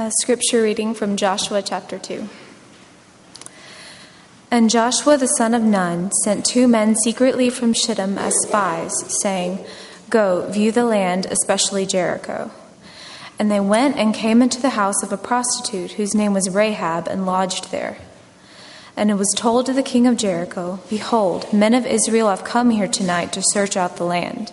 A scripture reading from Joshua chapter 2. And Joshua the son of Nun sent two men secretly from Shittim as spies, saying, Go, view the land, especially Jericho. And they went and came into the house of a prostitute whose name was Rahab and lodged there. And it was told to the king of Jericho, Behold, men of Israel have come here tonight to search out the land.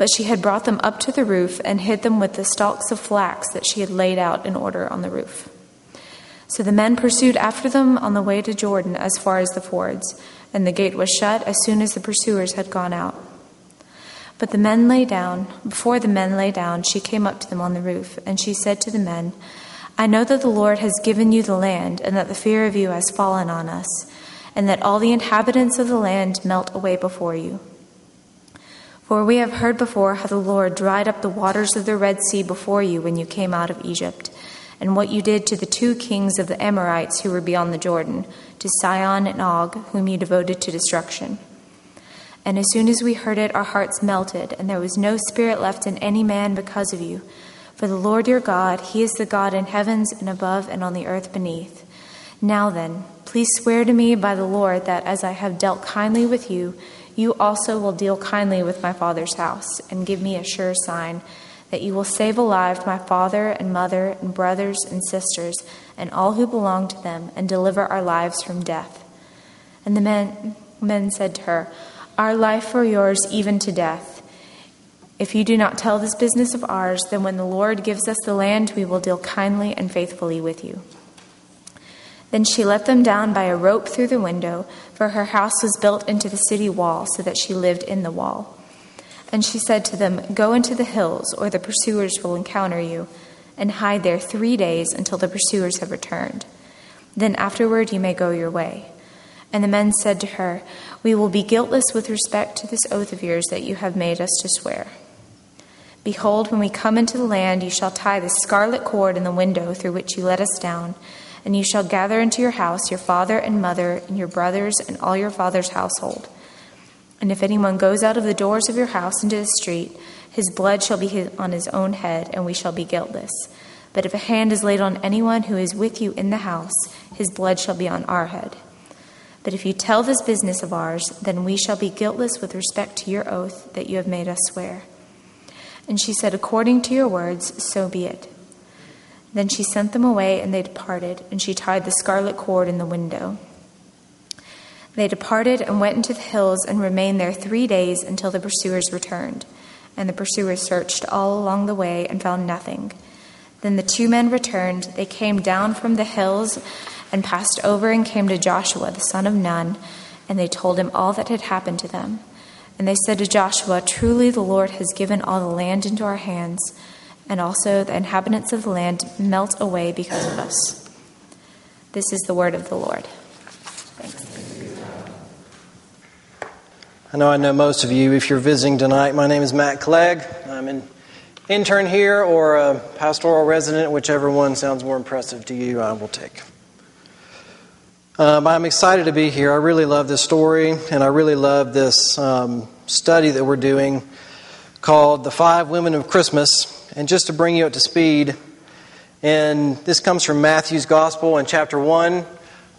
But she had brought them up to the roof and hid them with the stalks of flax that she had laid out in order on the roof. So the men pursued after them on the way to Jordan as far as the fords, and the gate was shut as soon as the pursuers had gone out. But the men lay down. Before the men lay down, she came up to them on the roof, and she said to the men, I know that the Lord has given you the land, and that the fear of you has fallen on us, and that all the inhabitants of the land melt away before you. For we have heard before how the Lord dried up the waters of the Red Sea before you when you came out of Egypt, and what you did to the two kings of the Amorites who were beyond the Jordan, to Sihon and Og, whom you devoted to destruction. And as soon as we heard it, our hearts melted, and there was no spirit left in any man because of you. For the Lord your God, He is the God in heavens and above and on the earth beneath. Now then, please swear to me by the Lord that as I have dealt kindly with you, you also will deal kindly with my father's house, and give me a sure sign that you will save alive my father and mother and brothers and sisters and all who belong to them, and deliver our lives from death. And the men, men said to her, Our life for yours, even to death. If you do not tell this business of ours, then when the Lord gives us the land, we will deal kindly and faithfully with you. Then she let them down by a rope through the window, for her house was built into the city wall, so that she lived in the wall. And she said to them, Go into the hills, or the pursuers will encounter you, and hide there three days until the pursuers have returned. Then afterward you may go your way. And the men said to her, We will be guiltless with respect to this oath of yours that you have made us to swear. Behold, when we come into the land, you shall tie the scarlet cord in the window through which you let us down and you shall gather into your house your father and mother, and your brothers, and all your father's household. And if anyone goes out of the doors of your house into the street, his blood shall be on his own head, and we shall be guiltless. But if a hand is laid on anyone who is with you in the house, his blood shall be on our head. But if you tell this business of ours, then we shall be guiltless with respect to your oath that you have made us swear. And she said, According to your words, so be it. Then she sent them away, and they departed, and she tied the scarlet cord in the window. They departed and went into the hills and remained there three days until the pursuers returned. And the pursuers searched all along the way and found nothing. Then the two men returned. They came down from the hills and passed over and came to Joshua, the son of Nun, and they told him all that had happened to them. And they said to Joshua, Truly the Lord has given all the land into our hands and also the inhabitants of the land melt away because of us. This is the word of the Lord. Thanks. I know I know most of you. If you're visiting tonight, my name is Matt Clegg. I'm an intern here or a pastoral resident, whichever one sounds more impressive to you, I will take. Um, I'm excited to be here. I really love this story, and I really love this um, study that we're doing called The Five Women of Christmas. And just to bring you up to speed, and this comes from Matthew's Gospel in chapter 1,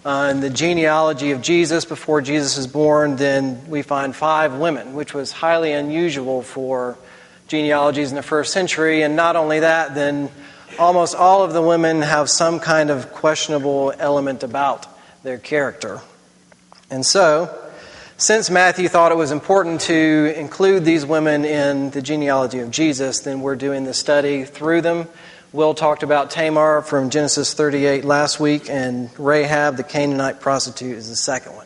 uh, in the genealogy of Jesus before Jesus is born, then we find five women, which was highly unusual for genealogies in the first century. And not only that, then almost all of the women have some kind of questionable element about their character. And so, since Matthew thought it was important to include these women in the genealogy of Jesus, then we're doing the study through them. Will talked about Tamar from Genesis 38 last week, and Rahab, the Canaanite prostitute, is the second one.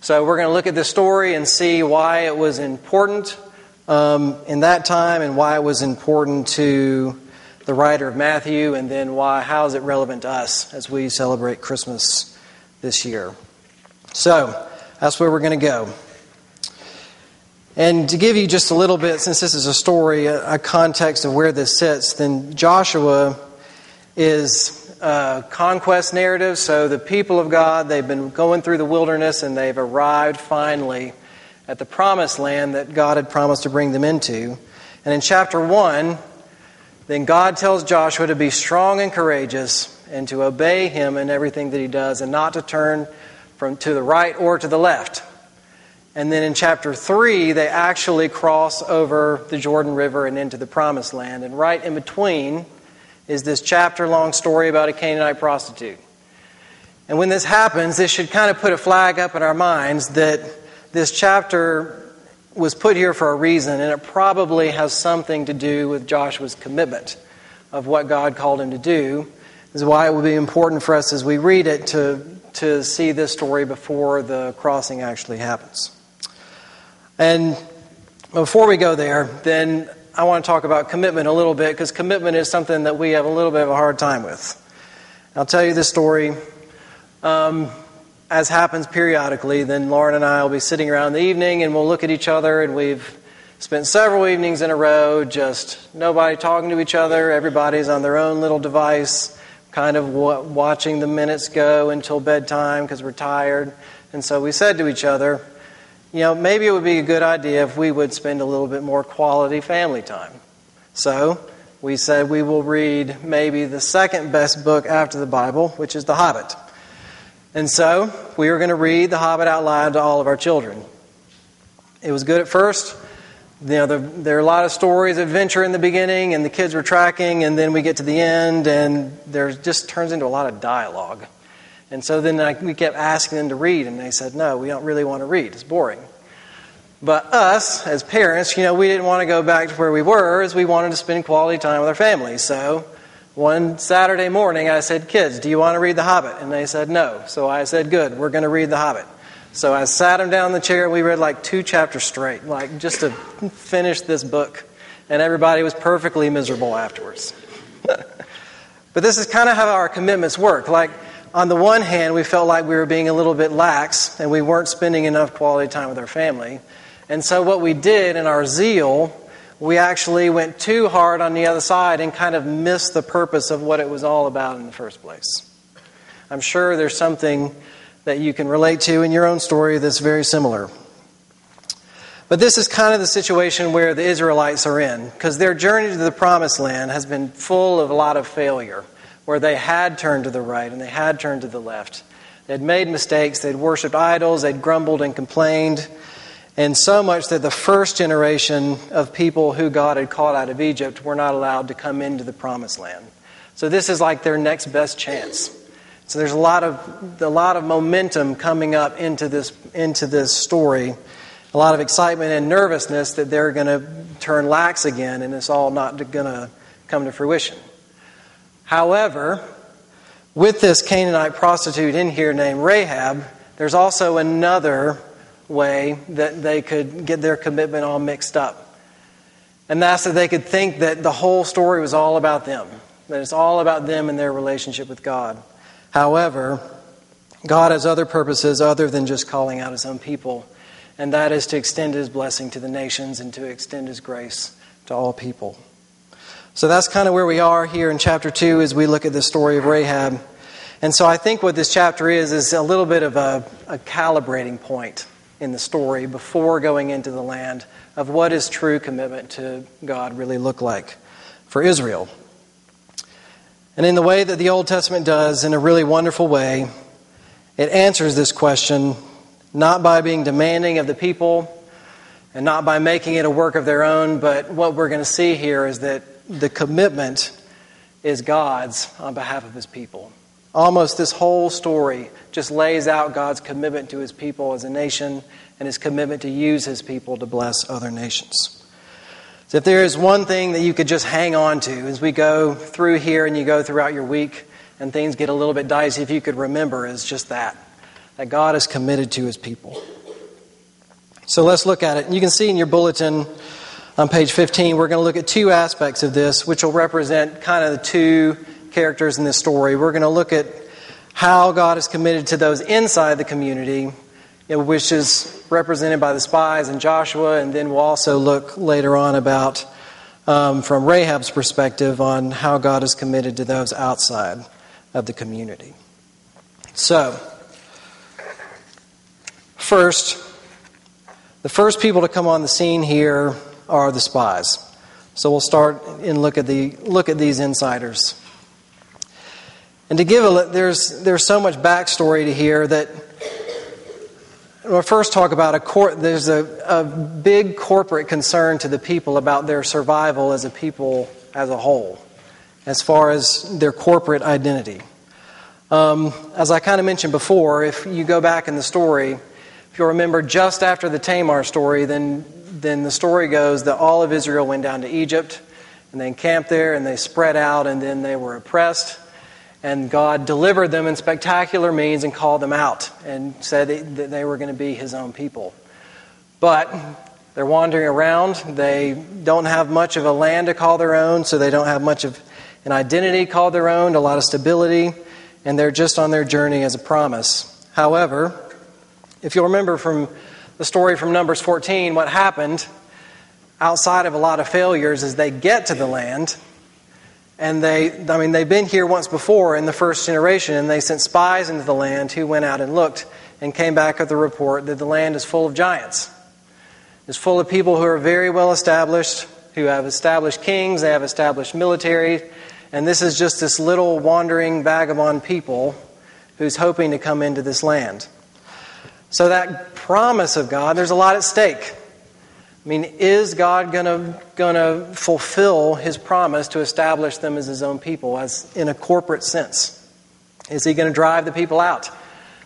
So we're going to look at this story and see why it was important um, in that time and why it was important to the writer of Matthew, and then why how is it relevant to us as we celebrate Christmas this year. So, that's where we're going to go. And to give you just a little bit, since this is a story, a, context of where this sits, then Joshua is a conquest narrative. So the people of God, they've been going through the wilderness and they've arrived finally at the promised land that God had promised to bring them into. And in chapter 1, then God tells Joshua to be strong and courageous and to obey him in everything that he does and not to turn from to the right or to the left. And then in chapter 3, they actually cross over the Jordan River and into the promised land. And right in between is this chapter long story about a Canaanite prostitute. And when this happens, this should kind of put a flag up in our minds that this chapter was put here for a reason, and it probably has something to do with Joshua's commitment of what God called him to do. This is why it would be important for us as we read it to, to see this story before the crossing actually happens. And before we go there, then I want to talk about commitment a little bit because commitment is something that we have a little bit of a hard time with. I'll tell you this story. Um, as happens periodically, then Lauren and I will be sitting around in the evening and we'll look at each other and we've spent several evenings in a row just nobody talking to each other. Everybody's on their own little device, kind of watching the minutes go until bedtime because we're tired. And so we said to each other, you know, maybe it would be a good idea if we would spend a little bit more quality family time. So we said we will read maybe the second best book after the Bible, which is The Hobbit. And so we were going to read The Hobbit out loud to all of our children. It was good at first. You know, there, there are a lot of stories, adventure in the beginning, and the kids were tracking, and then we get to the end, and there just turns into a lot of dialogue. And so then I, we kept asking them to read, and they said, no, we don't really want to read. It's boring. But us, as parents, you know, we didn't want to go back to where we were, as we wanted to spend quality time with our families. So one Saturday morning, I said, Kids, do you want to read The Hobbit? And they said, No. So I said, Good, we're going to read The Hobbit. So I sat him down in the chair we read like two chapters straight, like just to finish this book. And everybody was perfectly miserable afterwards. but this is kind of how our commitments work. Like, on the one hand, we felt like we were being a little bit lax and we weren't spending enough quality time with our family. And so, what we did in our zeal we actually went too hard on the other side and kind of missed the purpose of what it was all about in the first place. I'm sure there's something that you can relate to in your own story that's very similar. But this is kind of the situation where the Israelites are in, because their journey to the promised land has been full of a lot of failure, where they had turned to the right and they had turned to the left. They'd made mistakes, they'd worshiped idols, they'd grumbled and complained, and so much that the first generation of people who God had called out of Egypt were not allowed to come into the promised land. So this is like their next best chance. So there's a lot of a lot of momentum coming up into this into this story, a lot of excitement and nervousness that they're going to turn lax again, and it's all not going to come to fruition. However, with this Canaanite prostitute in here named Rahab, there's also another way that they could get their commitment all mixed up. And that's that they could think that the whole story was all about them, that it's all about them and their relationship with God. However, God has other purposes other than just calling out his own people, and that is to extend his blessing to the nations and to extend his grace to all people. So that's kind of where we are here in chapter 2 as we look at the story of Rahab. And so I think what this chapter is is a little bit of a, a calibrating point in the story before going into the land of what is true commitment to God really look like for Israel. And in the way that the Old Testament does, in a really wonderful way, it answers this question not by being demanding of the people and not by making it a work of their own, but what we're going to see here is that the commitment is God's on behalf of his people. Almost this whole story just lays out God's commitment to his people as a nation and his commitment to use his people to bless other nations. So, if there is one thing that you could just hang on to as we go through here and you go throughout your week and things get a little bit dicey, if you could remember, is just that that God is committed to his people. So, let's look at it. And you can see in your bulletin on page 15, we're going to look at two aspects of this, which will represent kind of the two characters in this story. We're going to look at how God is committed to those inside the community, which is represented by the spies and Joshua, and then we'll also look later on about, um, from Rahab's perspective, on how God is committed to those outside of the community. So, first, the first people to come on the scene here are the spies. So we'll start and look at the look at these insiders. And to give a there's there's so much backstory to here that we'll first talk about a court. There's a, a big corporate concern to the people about their survival as a people as a whole, as far as their corporate identity. Um, as I kind of mentioned before, if you go back in the story, if you'll remember just after the Tamar story, then then the story goes that all of Israel went down to Egypt and they encamped there and they spread out and then they were oppressed. And God delivered them in spectacular means and called them out and said that they were going to be his own people. But they're wandering around. They don't have much of a land to call their own, so they don't have much of an identity called their own, a lot of stability, and they're just on their journey as a promise. However, if you'll remember from the story from Numbers 14, what happened outside of a lot of failures is they get to the land and they I mean they've been here once before in the first generation and they sent spies into the land who went out and looked and came back with the report that the land is full of giants. It's full of people who are very well established, who have established kings, they have established military, and this is just this little wandering vagabond people who's hoping to come into this land. So, that promise of God, there's a lot at stake. I mean, is God to gonna fulfill his promise to establish them as his own people, as in a corporate sense? Is he going to drive the people out? I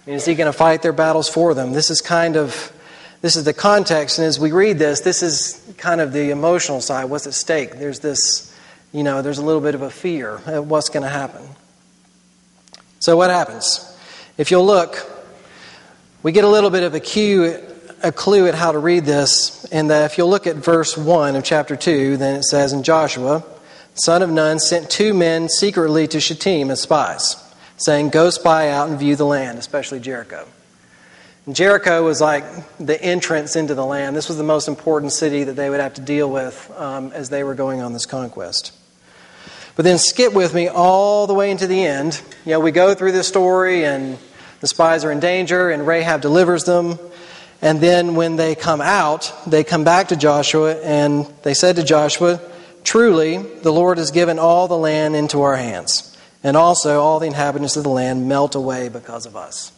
mean, is he going to fight their battles for them? This is kind of this is the context, and as we read this, this is kind of the emotional side. What's at stake? There's this, you know, there's a little bit of a fear of what's going to happen. So, what happens? If you'll look, we get a little bit of a cue, a clue at how to read this, and that if you'll look at verse 1 of chapter 2, then it says, And Joshua, son of Nun, sent two men secretly to Shittim as spies, saying, Go spy out and view the land, especially Jericho. And Jericho was like the entrance into the land. This was the most important city that they would have to deal with um, as they were going on this conquest. But then skip with me all the way into the end. You know, we go through this story and the spies are in danger, and Rahab delivers them. And then when they come out, they come back to Joshua, and they said to Joshua, Truly, the Lord has given all the land into our hands, and also all the inhabitants of the land melt away because of us.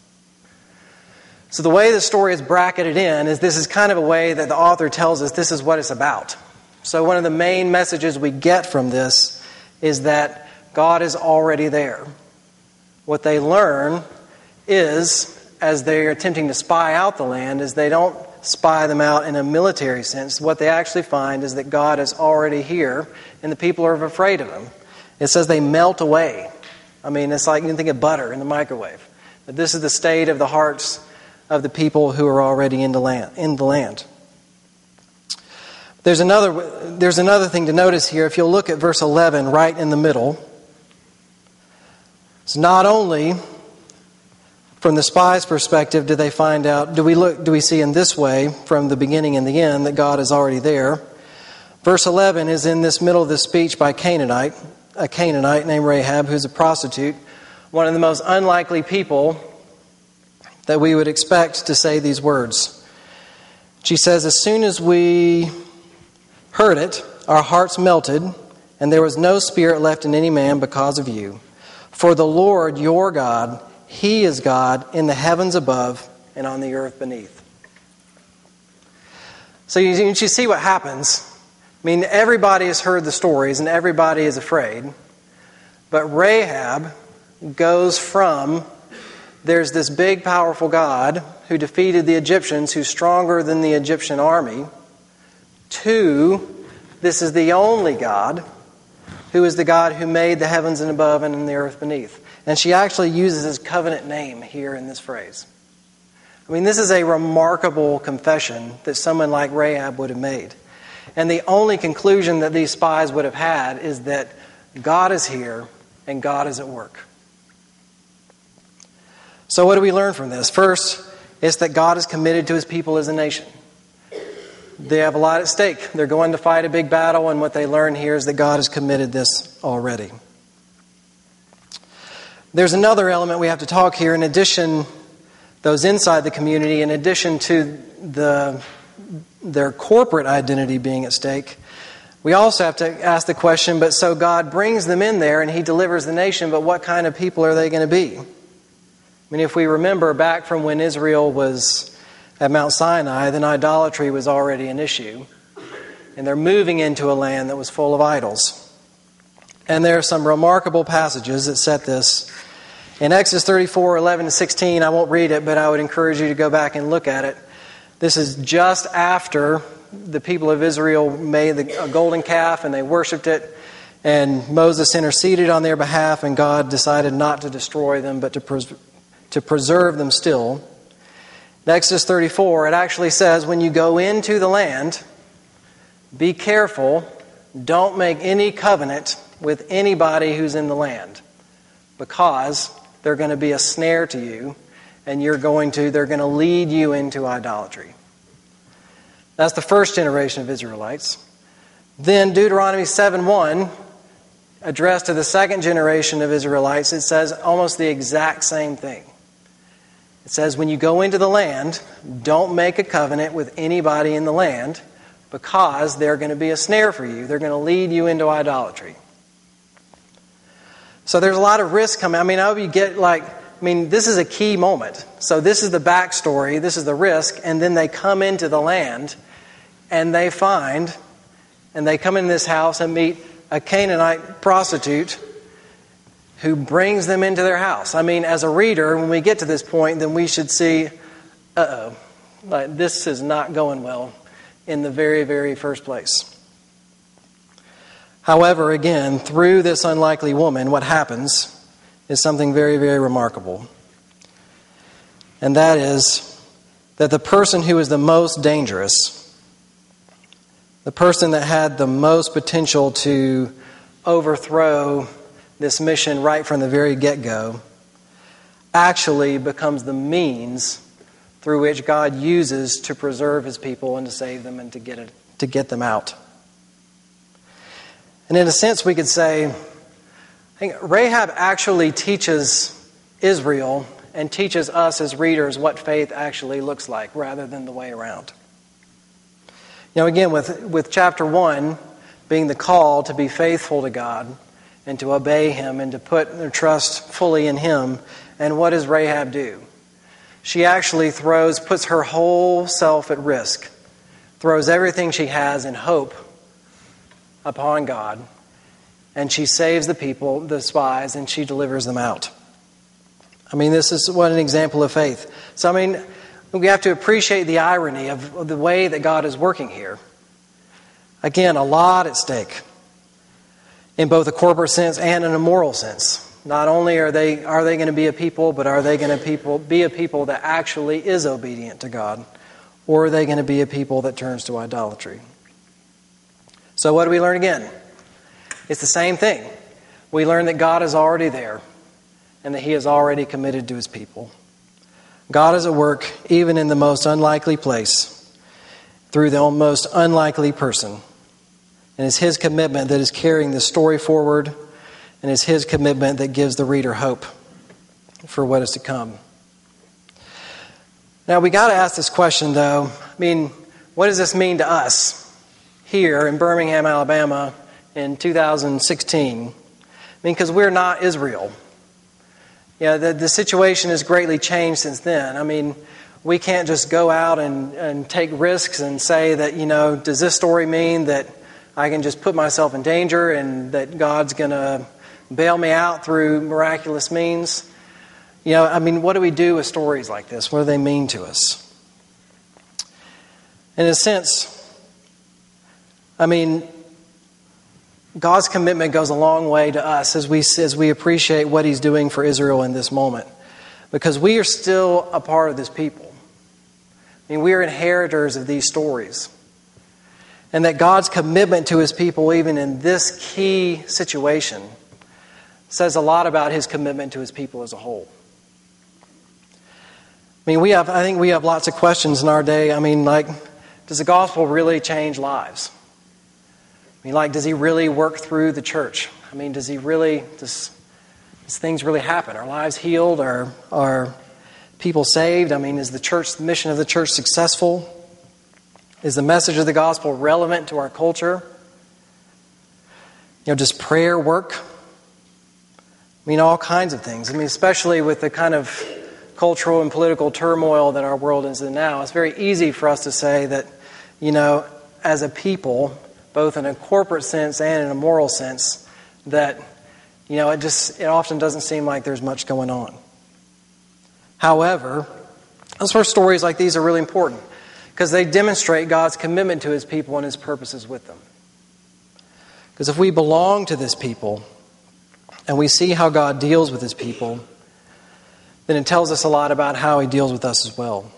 So, the way the story is bracketed in is this is kind of a way that the author tells us this is what it's about. So, one of the main messages we get from this is that God is already there. What they learn is, as they're attempting to spy out the land, is they don't spy them out in a military sense. What they actually find is that God is already here, and the people are afraid of him. It says they melt away. I mean, it's like you think of butter in the microwave. But this is the state of the hearts of the people who are already in the land. In the land. There's another, there's another thing to notice here. If you'll look at verse 11, right in the middle, it's not only from the spy's perspective, do they find out, do we look, do we see in this way from the beginning and the end that God is already there? Verse 11 is in this middle of the speech by Canaanite, a Canaanite named Rahab, who's a prostitute, one of the most unlikely people that we would expect to say these words. She says, As soon as we heard it, our hearts melted, and there was no spirit left in any man because of you. For the Lord your God, he is God in the heavens above and on the earth beneath. So you, you see what happens. I mean, everybody has heard the stories and everybody is afraid. But Rahab goes from there's this big, powerful God who defeated the Egyptians, who's stronger than the Egyptian army, to this is the only God who is the God who made the heavens and above and in the earth beneath. And she actually uses his covenant name here in this phrase. I mean, this is a remarkable confession that someone like Rahab would have made. And the only conclusion that these spies would have had is that God is here and God is at work. So, what do we learn from this? First, It's that God is committed to his people as a nation. They have a lot at stake. They're going to fight a big battle, and what they learn here is that God has committed this already. There's another element we have to talk here in addition, those inside the community, in addition to the, their corporate identity being at stake. We also have to ask the question but so God brings them in there and He delivers the nation, but what kind of people are they going to be? I mean, if we remember back from when Israel was at Mount Sinai, then idolatry was already an issue. And they're moving into a land that was full of idols. And there are some remarkable passages that set this. In Exodus 34 11 to 16, I won't read it, but I would encourage you to go back and look at it. This is just after the people of Israel made the, a golden calf and they worshiped it. And Moses interceded on their behalf, and God decided not to destroy them, but to, pres- to preserve them still. In Exodus 34, it actually says, When you go into the land, be careful, don't make any covenant with anybody who's in the land, because they're going to be a snare to you, and you're going to, they're going to lead you into idolatry. That's the first generation of Israelites. Then Deuteronomy 7 1, addressed to the second generation of Israelites, it says almost the exact same thing. It says, when you go into the land, don't make a covenant with anybody in the land because they're going to be a snare for you. They're going to lead you into idolatry. So there's a lot of risk coming. I mean, I hope you get like, I mean, this is a key moment. So this is the backstory, this is the risk, and then they come into the land and they find, and they come in this house and meet a Canaanite prostitute who brings them into their house. I mean, as a reader, when we get to this point, then we should see, uh oh, like this is not going well in the very, very first place. However, again, through this unlikely woman, what happens is something very, very remarkable. And that is that the person who is the most dangerous, the person that had the most potential to overthrow this mission right from the very get go actually becomes the means through which God uses to preserve his people and to save them and to get, it, to get them out. And in a sense, we could say, I think Rahab actually teaches Israel and teaches us as readers what faith actually looks like rather than the way around. Know, again, with, with chapter 1 being the call to be faithful to God, and to obey him and to put their trust fully in him. And what does Rahab do? She actually throws, puts her whole self at risk, throws everything she has in hope upon God, and she saves the people, the spies, and she delivers them out. I mean, this is what an example of faith. So, I mean, we have to appreciate the irony of the way that God is working here. Again, a lot at stake in both a corporate sense and in a moral sense. Not only are they, are they going to be a people, but are they going to people, be a people that actually is obedient to God? Or are they going to be a people that turns to idolatry? So, what do we learn again? It's the same thing. We learn that God is already there and that He is already committed to His people. God is at work even in the most unlikely place through the most unlikely person. And it's His commitment that is carrying the story forward, and it's His commitment that gives the reader hope for what is to come. Now, we got to ask this question, though. I mean, what does this mean to us here in Birmingham, Alabama in 2016? I mean, because we're not Israel. Yeah, the, the situation has greatly changed since then. I mean, we can't just go out and, and take risks and say that, you know, does this story mean that I can just put myself in danger and that God's going to bail me out through miraculous means. You know, I mean, what do we do with stories like this? What do they mean to us? In a sense, I mean, God's commitment goes a long way to us as we, as we appreciate what He's doing for Israel in this moment. Because we are still a part of this people. I mean, we are inheritors of these stories and that God's commitment to his people, even in this key situation, says a lot about his commitment to his people as a whole. I mean, we have, I think we have lots of questions in our day. I mean, like, does the gospel really change lives? I mean, like, does he really work through the church? I mean, does he really, does, does things really happen? Are lives healed? Are, are people saved? I mean, is the church, the mission of the church successful? Is the message of the gospel relevant to our culture? You know, does prayer work? I mean, all kinds of things. I mean, especially with the kind of cultural and political turmoil that our world is in now, it's very easy for us to say that, you know, as a people, both in a corporate sense and in a moral sense, that, you know, it just, it often doesn't seem like there's much going on. However, that's where stories like these are really important because they demonstrate God's commitment to his people and his purposes with them. Because if we belong to this people and we see how God deals with his people, then it tells us a lot about how he deals with us as well.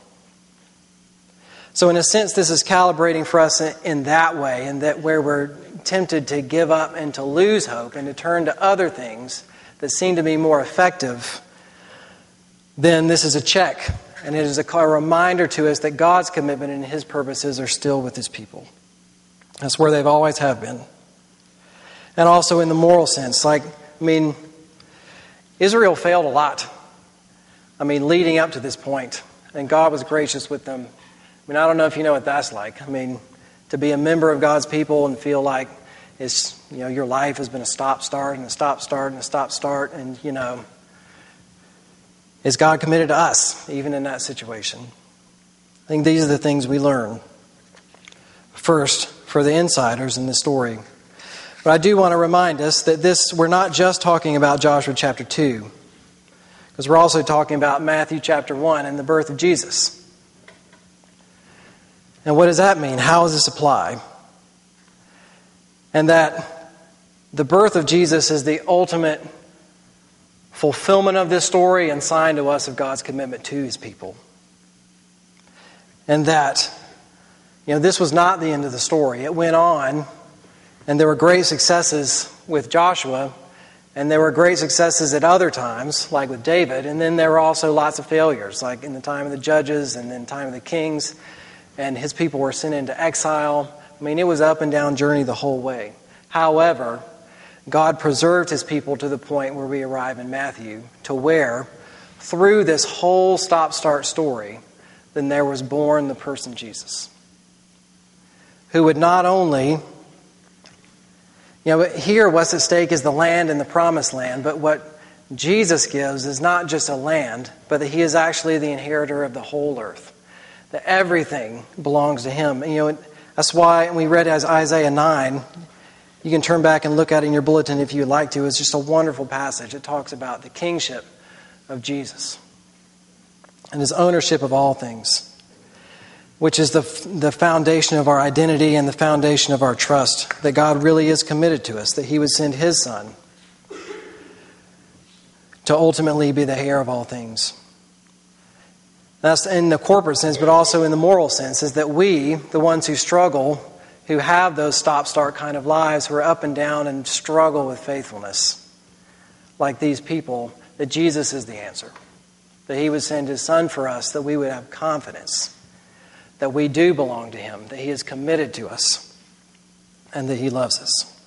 So, in a sense, this is calibrating for us in that way, in that where we're tempted to give up and to lose hope and to turn to other things that seem to be more effective, then this is a check. And it is a reminder to us that God's commitment and His purposes are still with His people. That's where they've always have been. And also in the moral sense, like, I mean, Israel failed a lot. I mean, leading up to this point, and God was gracious with them. I mean, I don't know if you know what that's like. I mean, to be a member of God's people and feel like it's, you know, your life has been a stop start and a stop start and a stop start, and, you know, is God committed to us, even in that situation? I think these are the things we learn. First, for the insiders in this story. But I do want to remind us that this, we're not just talking about Joshua chapter 2. Because we're also talking about Matthew chapter 1 and the birth of Jesus. And what does that mean? How does this apply? And that the birth of Jesus is the ultimate fulfillment of this story and sign to us of God's commitment to his people. And that, you know, this was not the end of the story. It went on, and there were great successes with Joshua and there were great successes at other times, like with David, and then there were also lots of failures, like in the time of the judges and then the time of the kings, and his people were sent into exile. I mean, it was up and down journey the whole way. However, God preserved his people to the point where we arrive in Matthew, to where, through this whole stop start story, then there was born the person Jesus, who would not only you know, here what's at stake is the land and the promised land, but what Jesus gives is not just a land, but that he is actually the inheritor of the whole earth. That everything belongs to him. And, you know, that's why we read as Isaiah 9. You can turn back and look at it in your bulletin if you'd like to. It's just a wonderful passage. It talks about the kingship of Jesus and his ownership of all things which is the, the foundation of our identity and the foundation of our trust that God really is committed to us, that He would send His Son to ultimately be the heir of all things. That's in the corporate sense, but also in the moral sense, is that we, the ones who struggle, who have those stop start kind of lives, who are up and down and struggle with faithfulness, like these people, that Jesus is the answer. That He would send His Son for us, that we would have confidence that we do belong to Him, that He is committed to us, and that He loves us.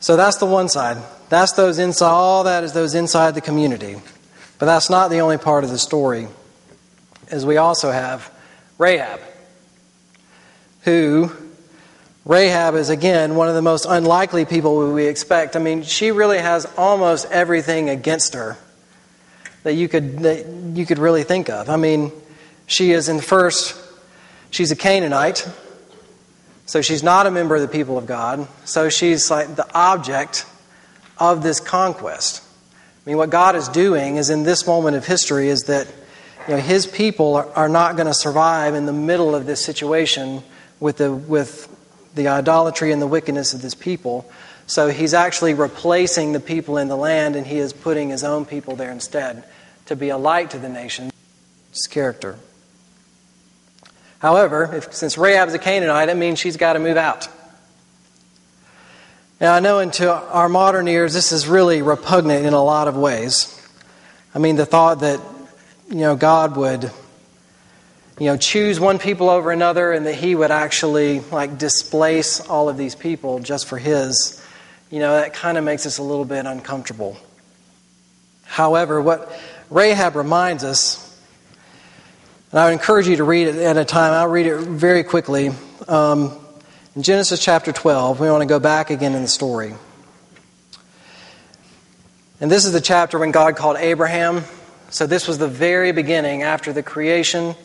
So that's the one side. That's those inside, all that is those inside the community. But that's not the only part of the story, as we also have Rahab, who Rahab is again one of the most unlikely people we expect. I mean, she really has almost everything against her that you could that you could really think of. I mean, she is in first, she's a Canaanite, so she's not a member of the people of God. So she's like the object of this conquest. I mean, what God is doing is in this moment of history is that you know, His people are, are not going to survive in the middle of this situation with the, with the idolatry and the wickedness of this people. So He's actually replacing the people in the land and He is putting His own people there instead to be a light to the nations. Character. However, if, since Rahab is a Canaanite, it means she's got to move out. Now, I know into our modern ears, this is really repugnant in a lot of ways. I mean, the thought that you know, God would, you know, choose one people over another and that he would actually like displace all of these people just for his, you know, that kind of makes us a little bit uncomfortable. However, what Rahab reminds us, and I would encourage you to read it at a time, I'll read it very quickly. Um, in Genesis chapter 12, we want to go back again in the story. And this is the chapter when God called Abraham. So, this was the very beginning after the creation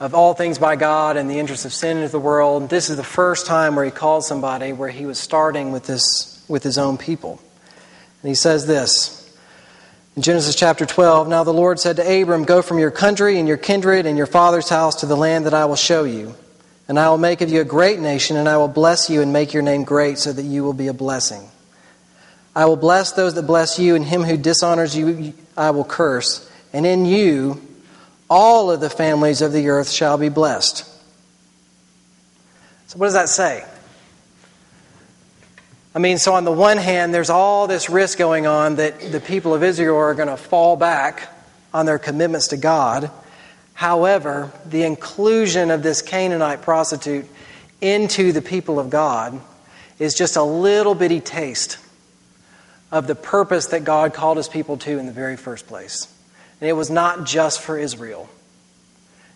of all things by God and the interest of sin into the world. This is the first time where he called somebody where he was starting with, this, with his own people. And he says this in Genesis chapter 12 Now the Lord said to Abram, Go from your country and your kindred and your father's house to the land that I will show you. And I will make of you a great nation, and I will bless you and make your name great so that you will be a blessing. I will bless those that bless you, and him who dishonors you I will curse. And in you all of the families of the earth shall be blessed. So, what does that say? I mean, so on the one hand, there's all this risk going on that the people of Israel are going to fall back on their commitments to God. However, the inclusion of this Canaanite prostitute into the people of God is just a little bitty taste of the purpose that God called his people to in the very first place. And it was not just for Israel,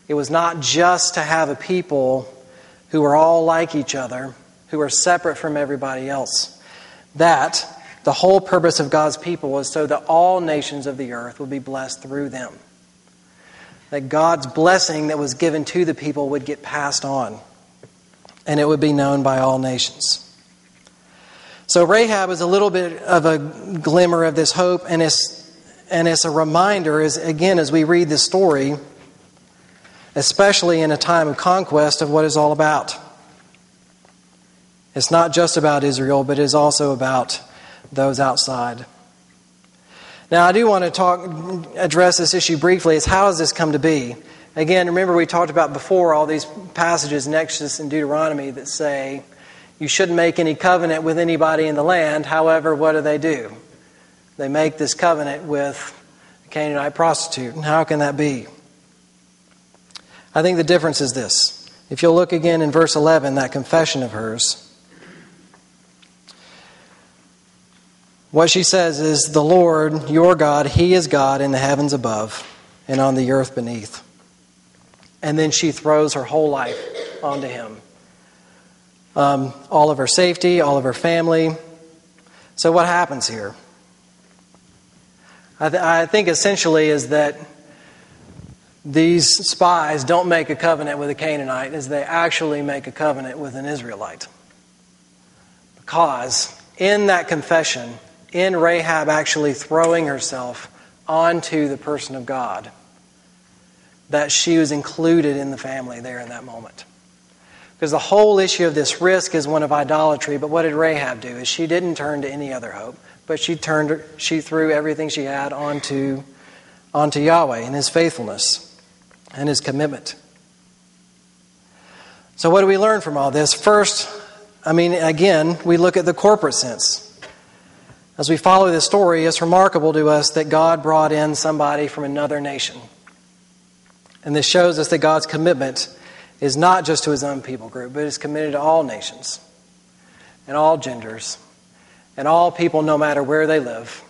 it was not just to have a people who were all like each other, who were separate from everybody else. That, the whole purpose of God's people was so that all nations of the earth would be blessed through them. That God's blessing that was given to the people would get passed on, and it would be known by all nations. So Rahab is a little bit of a glimmer of this hope, and it's, and it's a reminder, as, again, as we read this story, especially in a time of conquest, of what it's all about. It's not just about Israel, but it is also about those outside. Now, I do want to talk, address this issue briefly. Is how has this come to be? Again, remember we talked about before all these passages in Exodus and Deuteronomy that say you shouldn't make any covenant with anybody in the land. However, what do they do? They make this covenant with a Canaanite prostitute. And how can that be? I think the difference is this. If you'll look again in verse 11, that confession of hers, what she says is, The Lord, your God, He is God in the heavens above and on the earth beneath. And then she throws her whole life onto Him um, all of her safety, all of her family. So, what happens here? I, th- I think essentially is that these spies don't make a covenant with a Canaanite, as they actually make a covenant with an Israelite. Because in that confession, in Rahab actually throwing herself onto the person of God, that she was included in the family there in that moment. Because the whole issue of this risk is one of idolatry. But what did Rahab do? Is she didn't turn to any other hope, but she turned she threw everything she had onto onto Yahweh and his faithfulness and his commitment. So what do we learn from all this? First, I mean again, we look at the corporate sense. As we follow this story, it's remarkable to us that God brought in somebody from another nation. And this shows us that God's commitment is not just to his own people group, but is committed to all nations and all genders and all people, no matter where they live.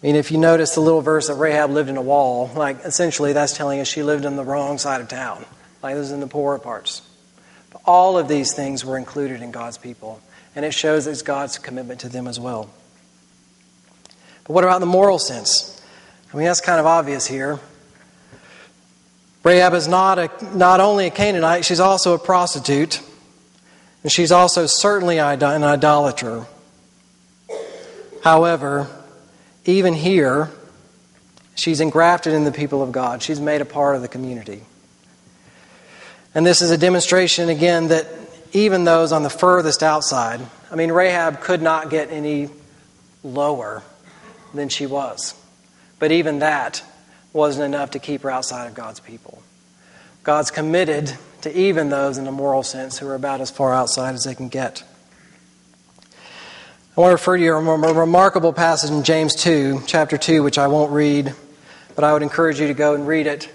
I mean, if you notice the little verse that Rahab lived in a wall, like essentially that's telling us she lived on the wrong side of town, like this is in the poorer parts. But all of these things were included in God's people, and it shows it's God's commitment to them as well. But what about the moral sense? I mean, that's kind of obvious here. Rahab is not, a, not only a Canaanite, she's also a prostitute. And she's also certainly an idolater. However, even here, she's engrafted in the people of God. She's made a part of the community. And this is a demonstration, again, that even those on the furthest outside, I mean, Rahab could not get any lower than she was. But even that wasn't enough to keep her outside of God's people. God's committed to even those in a moral sense who are about as far outside as they can get. I want to refer to you a remarkable passage in James 2, chapter 2, which I won't read. but I would encourage you to go and read it.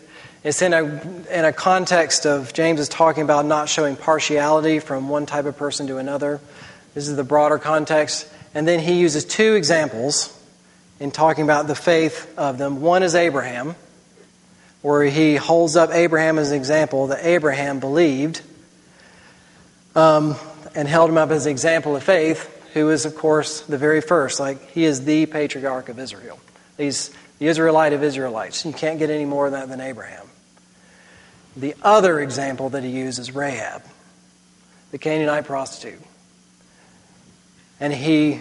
It's in a, in a context of James is talking about not showing partiality from one type of person to another. This is the broader context. And then he uses two examples in talking about the faith of them. One is Abraham, where he holds up Abraham as an example that Abraham believed um, and held him up as an example of faith, who is, of course, the very first. Like, he is the patriarch of Israel. He's the Israelite of Israelites. You can't get any more of that than Abraham. The other example that he uses is Rahab, the Canaanite prostitute. And he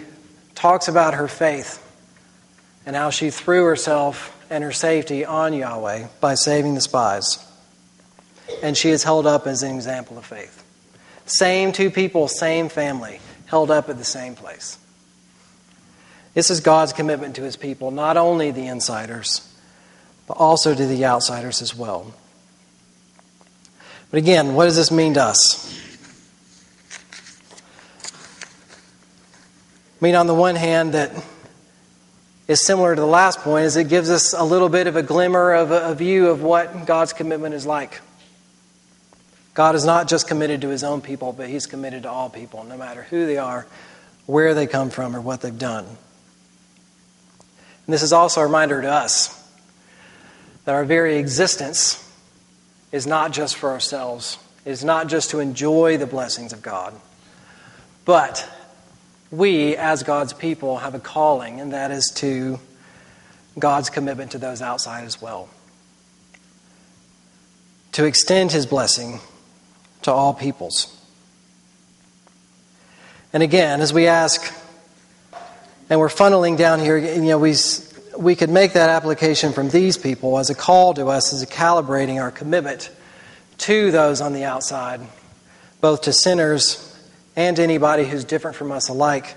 talks about her faith and how she threw herself and her safety on Yahweh by saving the spies. And she is held up as an example of faith. Same two people, same family, held up at the same place. This is God's commitment to his people, not only the insiders, but also to the outsiders as well. But again, what does this mean to us? I mean, on the one hand, that is similar to the last point, is it gives us a little bit of a glimmer of a, view of what God's commitment is like. God is not just committed to his own people, but he's committed to all people, no matter who they are, where they come from, or what they've done. And this is also a reminder to us that our very existence is not just for ourselves, it is not just to enjoy the blessings of God, but we, as God's people, have a calling, and that is to God's commitment to those outside as well. To extend his blessing to all peoples. And again, as we ask, and we're funneling down here, you know, we, we could make that application from these people as a call to us, as a calibrating our commitment to those on the outside, both to sinners and anybody who's different from us alike.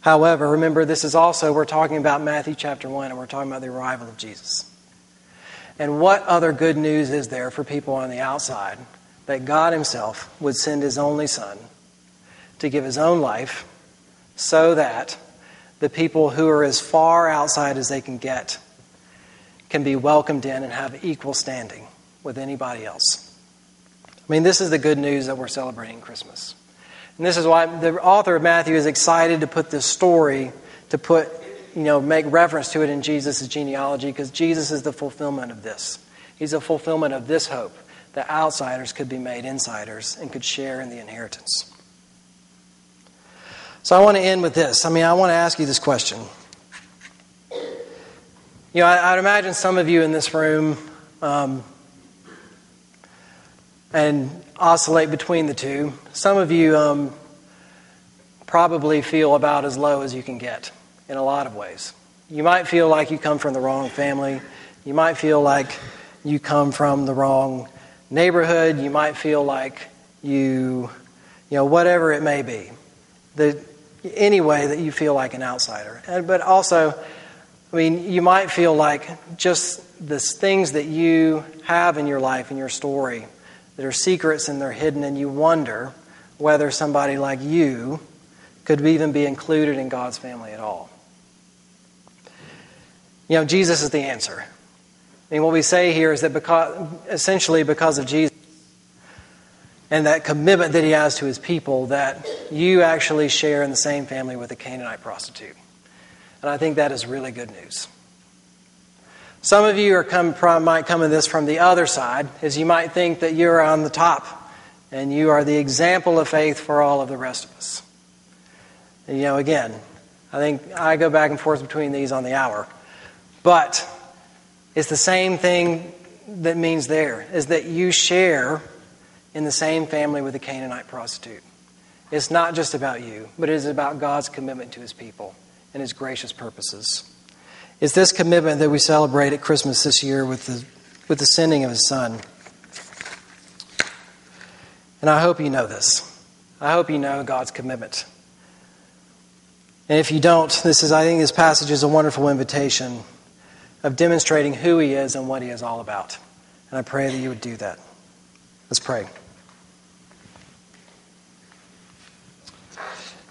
However, remember, this is also, we're talking about Matthew chapter 1, and we're talking about the arrival of Jesus. And what other good news is there for people on the outside that God Himself would send His only Son to give His own life so that the people who are as far outside as they can get can be welcomed in and have equal standing with anybody else? I mean, this is the good news that we're celebrating Christmas. And this is why the author of Matthew is excited to put this story, to put, you know, make reference to it in Jesus' genealogy, because Jesus is the fulfillment of this. He's a fulfillment of this hope that outsiders could be made insiders and could share in the inheritance. So I want to end with this. I mean, I want to ask you this question. You know, I, would imagine some of you in this room um, and oscillate between the two. Some of you um, probably feel about as low as you can get in a lot of ways. You might feel like you come from the wrong family. You might feel like you come from the wrong neighborhood. You might feel like you, you know, whatever it may be. The, any way that you feel like an outsider. And, but also, I mean, you might feel like just the things that you have in your life, and your story, that are secrets and they're hidden, and you wonder whether somebody like you could even be included in God's family at all. You know, Jesus is the answer. I mean, what we say here is that because, essentially because of Jesus and that commitment that he has to his people, that you actually share in the same family with a Canaanite prostitute. And I think that is really good news. Some of you come from, might come at this from the other side, as you might think that you're on the top and you are the example of faith for all of the rest of us. You know, again, I think I go back and forth between these on the hour. But it's the same thing that means there, is that you share in the same family with a Canaanite prostitute. It's not just about you, but it is about God's commitment to his people and his gracious purposes. It's this commitment that we celebrate at Christmas this year with the, with the sending of His Son. And I hope you know this. I hope you know God's commitment. And if you don't, this is I think this passage is a wonderful invitation of demonstrating who he is and what he is all about. And I pray that you would do that. Let's pray.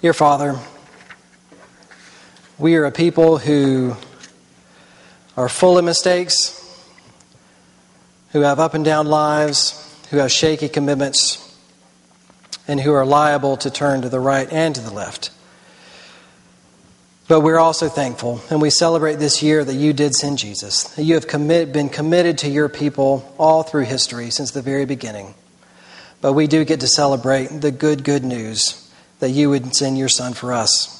Dear Father, we are a people who are full of mistakes, who have up and down lives, who have shaky commitments, and who are liable to turn to the right and to the left. But we're also thankful, and we celebrate this year that you did send Jesus, that you have commit, been committed to your people all through history since the very beginning. But we do get to celebrate the good, good news that you would send your Son for us.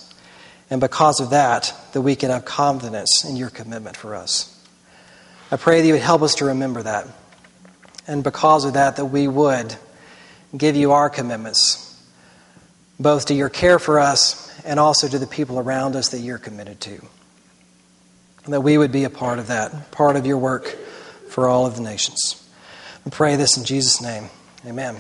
And because of that, that we can have confidence in your commitment for us. I pray that you would help us to remember that. And because of that, that we would give you our commitments, both to your care for us and also to the people around us that you're committed to. And that we would be a part of that, part of your work for all of the nations. We pray this in Jesus' name. Amen.